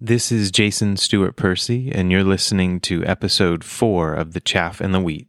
This is Jason Stewart Percy, and you're listening to episode four of The Chaff and the Wheat.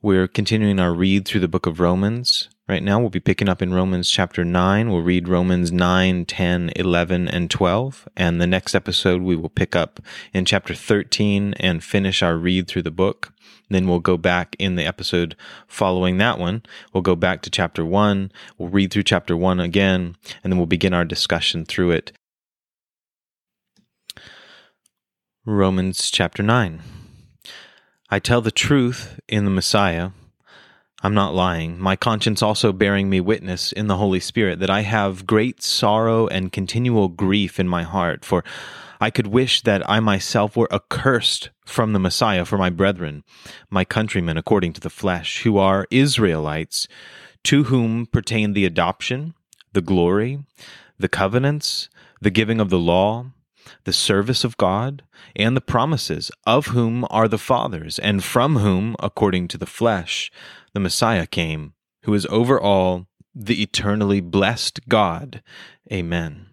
We're continuing our read through the book of Romans. Right now, we'll be picking up in Romans chapter 9. We'll read Romans 9, 10, 11, and 12. And the next episode, we will pick up in chapter 13 and finish our read through the book. Then we'll go back in the episode following that one. We'll go back to chapter 1. We'll read through chapter 1 again, and then we'll begin our discussion through it Romans chapter 9. I tell the truth in the Messiah. I'm not lying. My conscience also bearing me witness in the Holy Spirit that I have great sorrow and continual grief in my heart, for I could wish that I myself were accursed from the Messiah for my brethren, my countrymen according to the flesh, who are Israelites, to whom pertain the adoption, the glory, the covenants, the giving of the law the service of God, and the promises, of whom are the fathers, and from whom, according to the flesh, the Messiah came, who is over all, the eternally blessed God. Amen.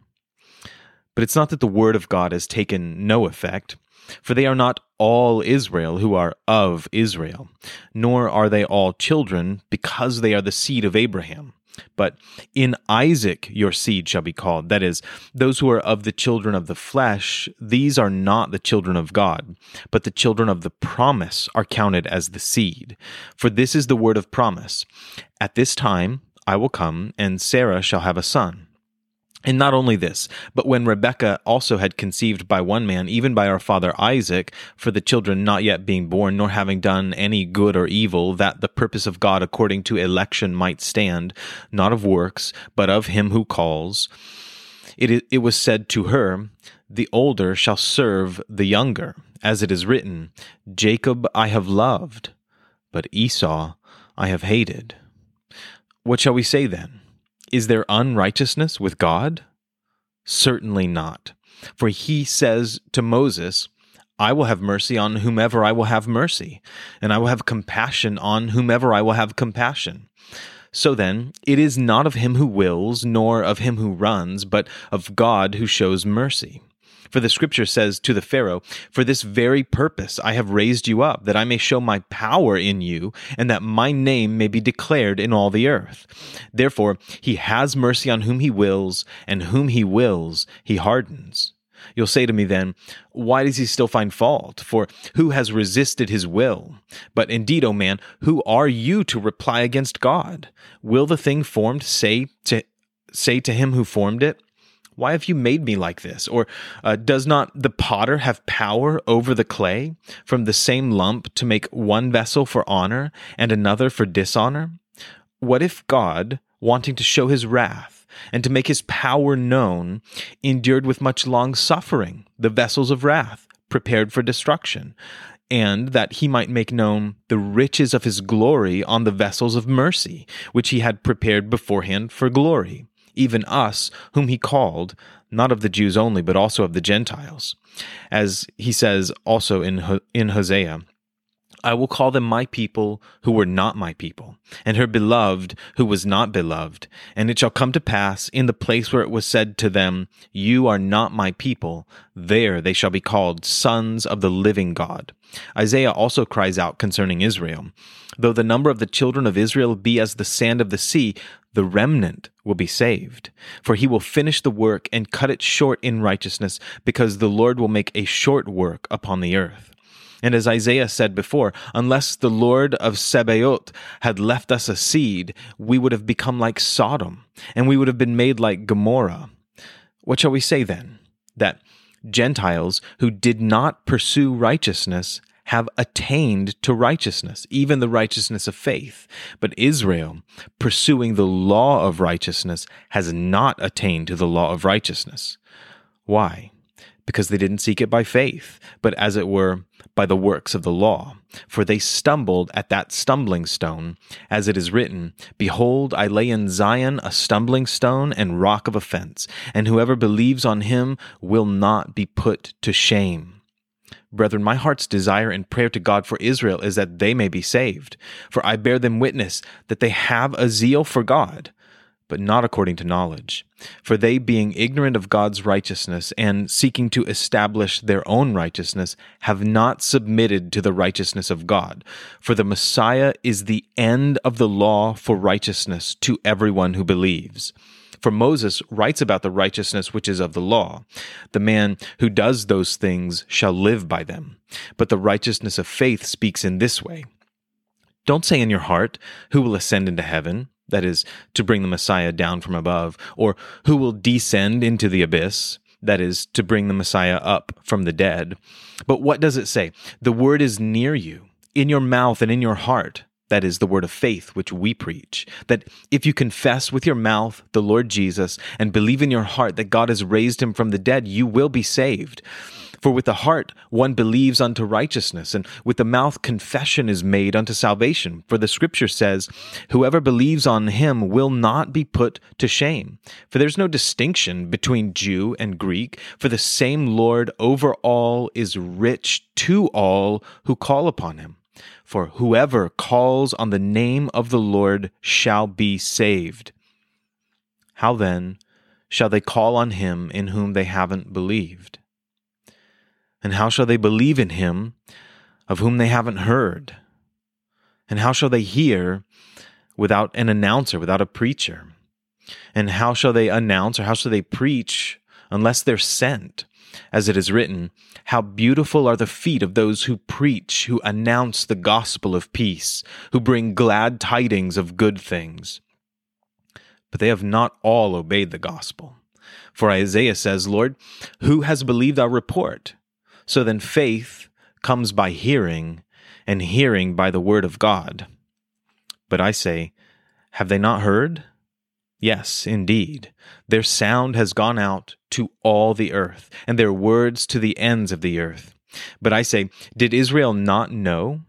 But it's not that the word of God has taken no effect, for they are not all Israel who are of Israel, nor are they all children, because they are the seed of Abraham. But in Isaac your seed shall be called. That is, those who are of the children of the flesh, these are not the children of God, but the children of the promise are counted as the seed. For this is the word of promise At this time I will come, and Sarah shall have a son. And not only this, but when Rebekah also had conceived by one man, even by our father Isaac, for the children not yet being born, nor having done any good or evil, that the purpose of God according to election might stand, not of works, but of him who calls, it, it was said to her, The older shall serve the younger, as it is written, Jacob I have loved, but Esau I have hated. What shall we say then? Is there unrighteousness with God? Certainly not. For he says to Moses, I will have mercy on whomever I will have mercy, and I will have compassion on whomever I will have compassion. So then, it is not of him who wills, nor of him who runs, but of God who shows mercy. For the scripture says to the Pharaoh, For this very purpose I have raised you up, that I may show my power in you, and that my name may be declared in all the earth. Therefore, he has mercy on whom he wills, and whom he wills, he hardens. You'll say to me then, Why does he still find fault? For who has resisted his will? But indeed, O man, who are you to reply against God? Will the thing formed say to say to him who formed it, why have you made me like this? Or uh, does not the potter have power over the clay from the same lump to make one vessel for honor and another for dishonor? What if God, wanting to show his wrath and to make his power known, endured with much long suffering the vessels of wrath prepared for destruction? and that he might make known the riches of his glory on the vessels of mercy, which he had prepared beforehand for glory even us, whom he called, not of the Jews only, but also of the Gentiles. As he says also in, in Hosea, I will call them my people who were not my people, and her beloved who was not beloved. And it shall come to pass in the place where it was said to them, You are not my people, there they shall be called sons of the living God. Isaiah also cries out concerning Israel Though the number of the children of Israel be as the sand of the sea, the remnant will be saved. For he will finish the work and cut it short in righteousness, because the Lord will make a short work upon the earth. And as Isaiah said before, unless the Lord of Sebaot had left us a seed, we would have become like Sodom, and we would have been made like Gomorrah. What shall we say then? That Gentiles who did not pursue righteousness have attained to righteousness, even the righteousness of faith. But Israel, pursuing the law of righteousness, has not attained to the law of righteousness. Why? Because they didn't seek it by faith, but as it were, by the works of the law. For they stumbled at that stumbling stone, as it is written, Behold, I lay in Zion a stumbling stone and rock of offense, and whoever believes on him will not be put to shame. Brethren, my heart's desire and prayer to God for Israel is that they may be saved. For I bear them witness that they have a zeal for God, but not according to knowledge. For they, being ignorant of God's righteousness and seeking to establish their own righteousness, have not submitted to the righteousness of God. For the Messiah is the end of the law for righteousness to everyone who believes. For Moses writes about the righteousness which is of the law. The man who does those things shall live by them. But the righteousness of faith speaks in this way. Don't say in your heart, Who will ascend into heaven? That is, to bring the Messiah down from above, or who will descend into the abyss, that is, to bring the Messiah up from the dead. But what does it say? The word is near you, in your mouth and in your heart. That is the word of faith which we preach. That if you confess with your mouth the Lord Jesus and believe in your heart that God has raised him from the dead, you will be saved. For with the heart one believes unto righteousness, and with the mouth confession is made unto salvation. For the scripture says, Whoever believes on him will not be put to shame. For there's no distinction between Jew and Greek, for the same Lord over all is rich to all who call upon him. For whoever calls on the name of the Lord shall be saved. How then shall they call on him in whom they haven't believed? And how shall they believe in him of whom they haven't heard? And how shall they hear without an announcer, without a preacher? And how shall they announce or how shall they preach unless they're sent? As it is written, How beautiful are the feet of those who preach, who announce the gospel of peace, who bring glad tidings of good things. But they have not all obeyed the gospel. For Isaiah says, Lord, who has believed our report? So then faith comes by hearing, and hearing by the word of God. But I say, have they not heard? Yes, indeed. Their sound has gone out to all the earth, and their words to the ends of the earth. But I say, did Israel not know?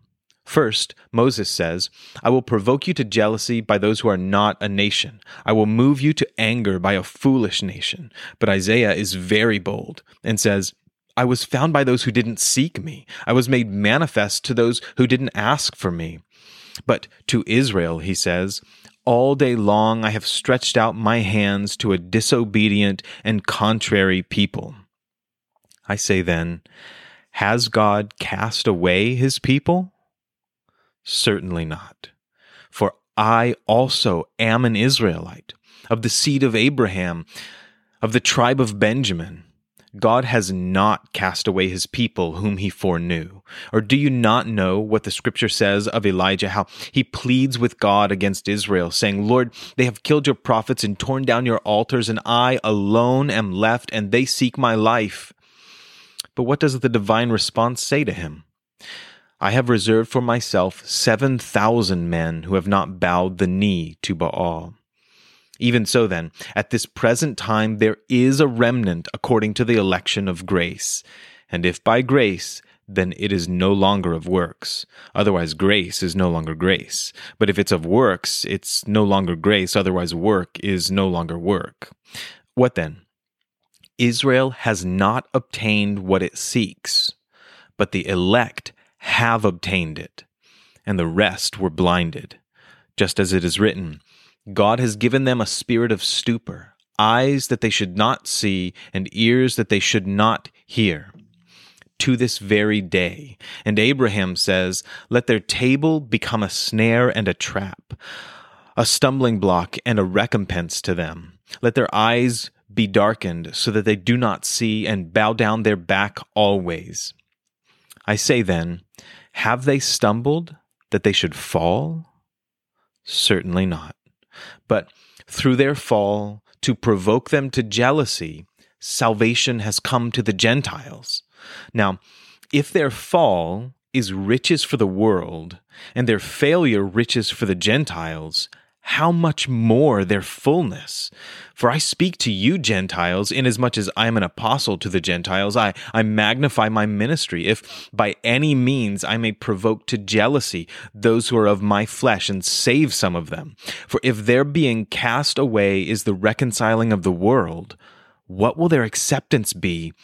First, Moses says, I will provoke you to jealousy by those who are not a nation. I will move you to anger by a foolish nation. But Isaiah is very bold and says, I was found by those who didn't seek me. I was made manifest to those who didn't ask for me. But to Israel, he says, all day long I have stretched out my hands to a disobedient and contrary people. I say then, has God cast away his people? Certainly not. For I also am an Israelite, of the seed of Abraham, of the tribe of Benjamin. God has not cast away his people whom he foreknew. Or do you not know what the scripture says of Elijah, how he pleads with God against Israel, saying, Lord, they have killed your prophets and torn down your altars, and I alone am left, and they seek my life. But what does the divine response say to him? I have reserved for myself seven thousand men who have not bowed the knee to Baal. Even so, then, at this present time there is a remnant according to the election of grace. And if by grace, then it is no longer of works. Otherwise, grace is no longer grace. But if it's of works, it's no longer grace. Otherwise, work is no longer work. What then? Israel has not obtained what it seeks, but the elect have obtained it, and the rest were blinded. Just as it is written, God has given them a spirit of stupor, eyes that they should not see, and ears that they should not hear. To this very day. And Abraham says, Let their table become a snare and a trap, a stumbling block and a recompense to them. Let their eyes be darkened so that they do not see and bow down their back always. I say then, have they stumbled that they should fall? Certainly not. But through their fall, to provoke them to jealousy, salvation has come to the Gentiles. Now, if their fall is riches for the world, and their failure riches for the Gentiles, how much more their fullness. For I speak to you, Gentiles, inasmuch as I am an apostle to the Gentiles, I, I magnify my ministry, if by any means I may provoke to jealousy those who are of my flesh and save some of them. For if their being cast away is the reconciling of the world, what will their acceptance be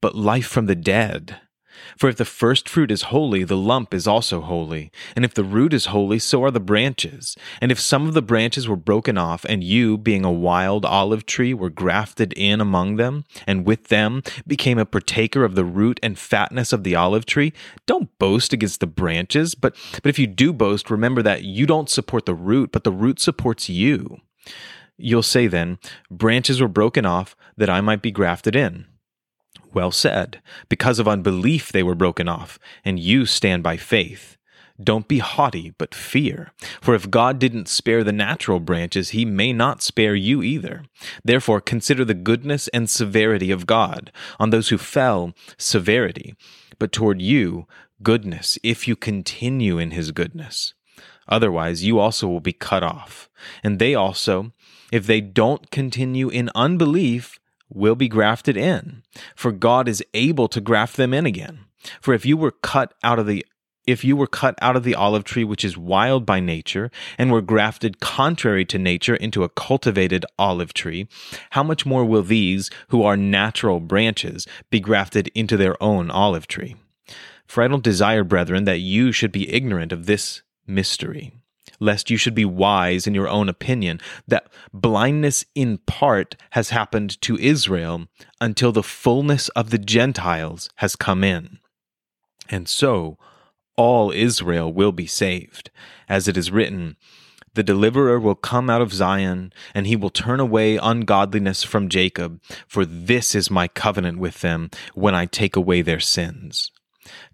but life from the dead? For if the first fruit is holy, the lump is also holy. And if the root is holy, so are the branches. And if some of the branches were broken off, and you, being a wild olive tree, were grafted in among them, and with them became a partaker of the root and fatness of the olive tree, don't boast against the branches. But, but if you do boast, remember that you don't support the root, but the root supports you. You'll say then, Branches were broken off that I might be grafted in. Well said. Because of unbelief they were broken off, and you stand by faith. Don't be haughty, but fear. For if God didn't spare the natural branches, he may not spare you either. Therefore, consider the goodness and severity of God. On those who fell, severity, but toward you, goodness, if you continue in his goodness. Otherwise, you also will be cut off. And they also, if they don't continue in unbelief, will be grafted in, for God is able to graft them in again. For if you were cut out of the if you were cut out of the olive tree which is wild by nature, and were grafted contrary to nature into a cultivated olive tree, how much more will these, who are natural branches, be grafted into their own olive tree? For I don't desire, brethren, that you should be ignorant of this mystery lest you should be wise in your own opinion, that blindness in part has happened to Israel until the fullness of the Gentiles has come in. And so all Israel will be saved, as it is written, the deliverer will come out of Zion, and he will turn away ungodliness from Jacob, for this is my covenant with them when I take away their sins.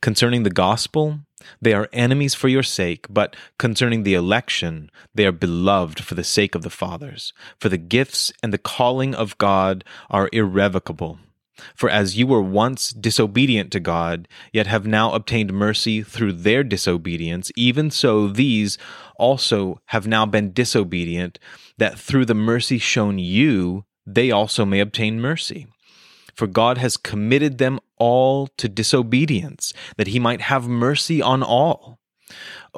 Concerning the gospel, they are enemies for your sake, but concerning the election, they are beloved for the sake of the fathers. For the gifts and the calling of God are irrevocable. For as you were once disobedient to God, yet have now obtained mercy through their disobedience, even so these also have now been disobedient, that through the mercy shown you, they also may obtain mercy for God has committed them all to disobedience, that he might have mercy on all.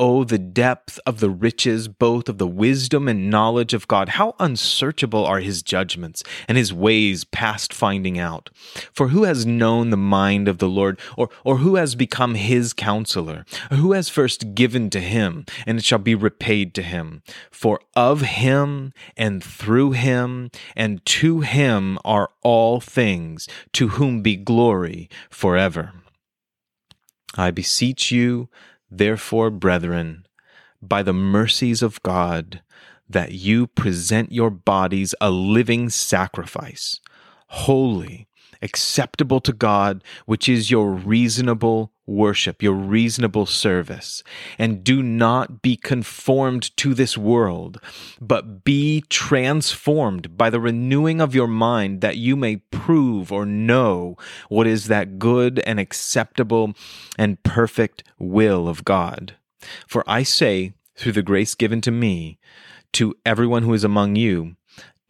Oh, the depth of the riches both of the wisdom and knowledge of God. How unsearchable are his judgments and his ways past finding out. For who has known the mind of the Lord, or, or who has become his counselor? Who has first given to him, and it shall be repaid to him? For of him and through him and to him are all things, to whom be glory forever. I beseech you, Therefore, brethren, by the mercies of God, that you present your bodies a living sacrifice, holy, acceptable to God, which is your reasonable worship, your reasonable service. And do not be conformed to this world, but be transformed by the renewing of your mind, that you may prove or know what is that good and acceptable and perfect will of God. For I say, through the grace given to me, to everyone who is among you,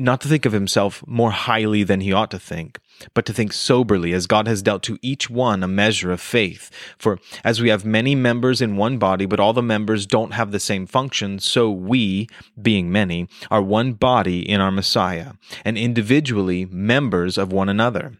not to think of himself more highly than he ought to think, but to think soberly as God has dealt to each one a measure of faith. For as we have many members in one body, but all the members don't have the same function, so we, being many, are one body in our Messiah, and individually members of one another.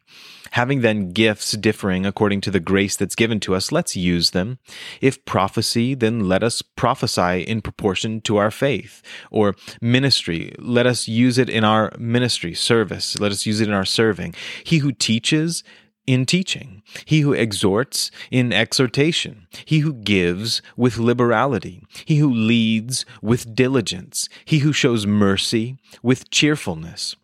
Having then gifts differing according to the grace that's given to us, let's use them. If prophecy, then let us prophesy in proportion to our faith. Or ministry, let us use it in our ministry, service. Let us use it in our serving. He who teaches, in teaching, he who exhorts in exhortation, he who gives with liberality, he who leads with diligence, he who shows mercy with cheerfulness.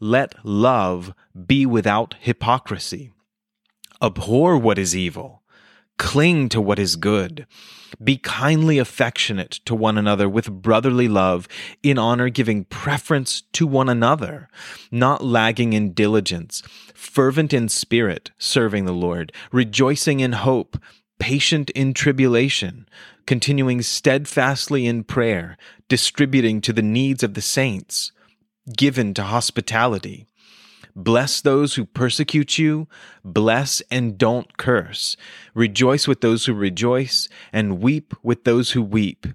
Let love be without hypocrisy. Abhor what is evil. Cling to what is good. Be kindly affectionate to one another with brotherly love, in honor giving preference to one another, not lagging in diligence, fervent in spirit, serving the Lord, rejoicing in hope, patient in tribulation, continuing steadfastly in prayer, distributing to the needs of the saints given to hospitality. Bless those who persecute you, bless and don't curse. Rejoice with those who rejoice, and weep with those who weep.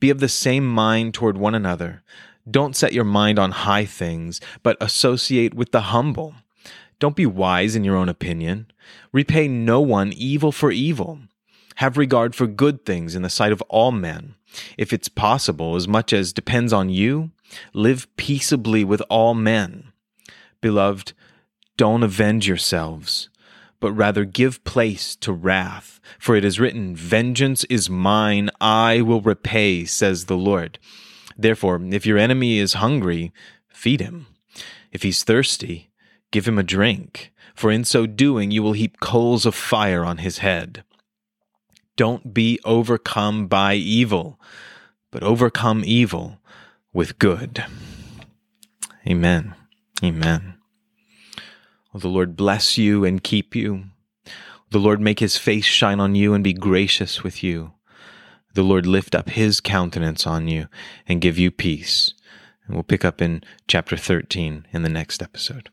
Be of the same mind toward one another. Don't set your mind on high things, but associate with the humble. Don't be wise in your own opinion. Repay no one evil for evil. Have regard for good things in the sight of all men. If it's possible, as much as depends on you, live peaceably with all men. Beloved, don't avenge yourselves, but rather give place to wrath. For it is written, Vengeance is mine, I will repay, says the Lord. Therefore, if your enemy is hungry, feed him. If he's thirsty, give him a drink, for in so doing you will heap coals of fire on his head. Don't be overcome by evil, but overcome evil with good. Amen. Amen. Will the Lord bless you and keep you. Will the Lord make his face shine on you and be gracious with you. The Lord lift up his countenance on you and give you peace. And we'll pick up in chapter 13 in the next episode.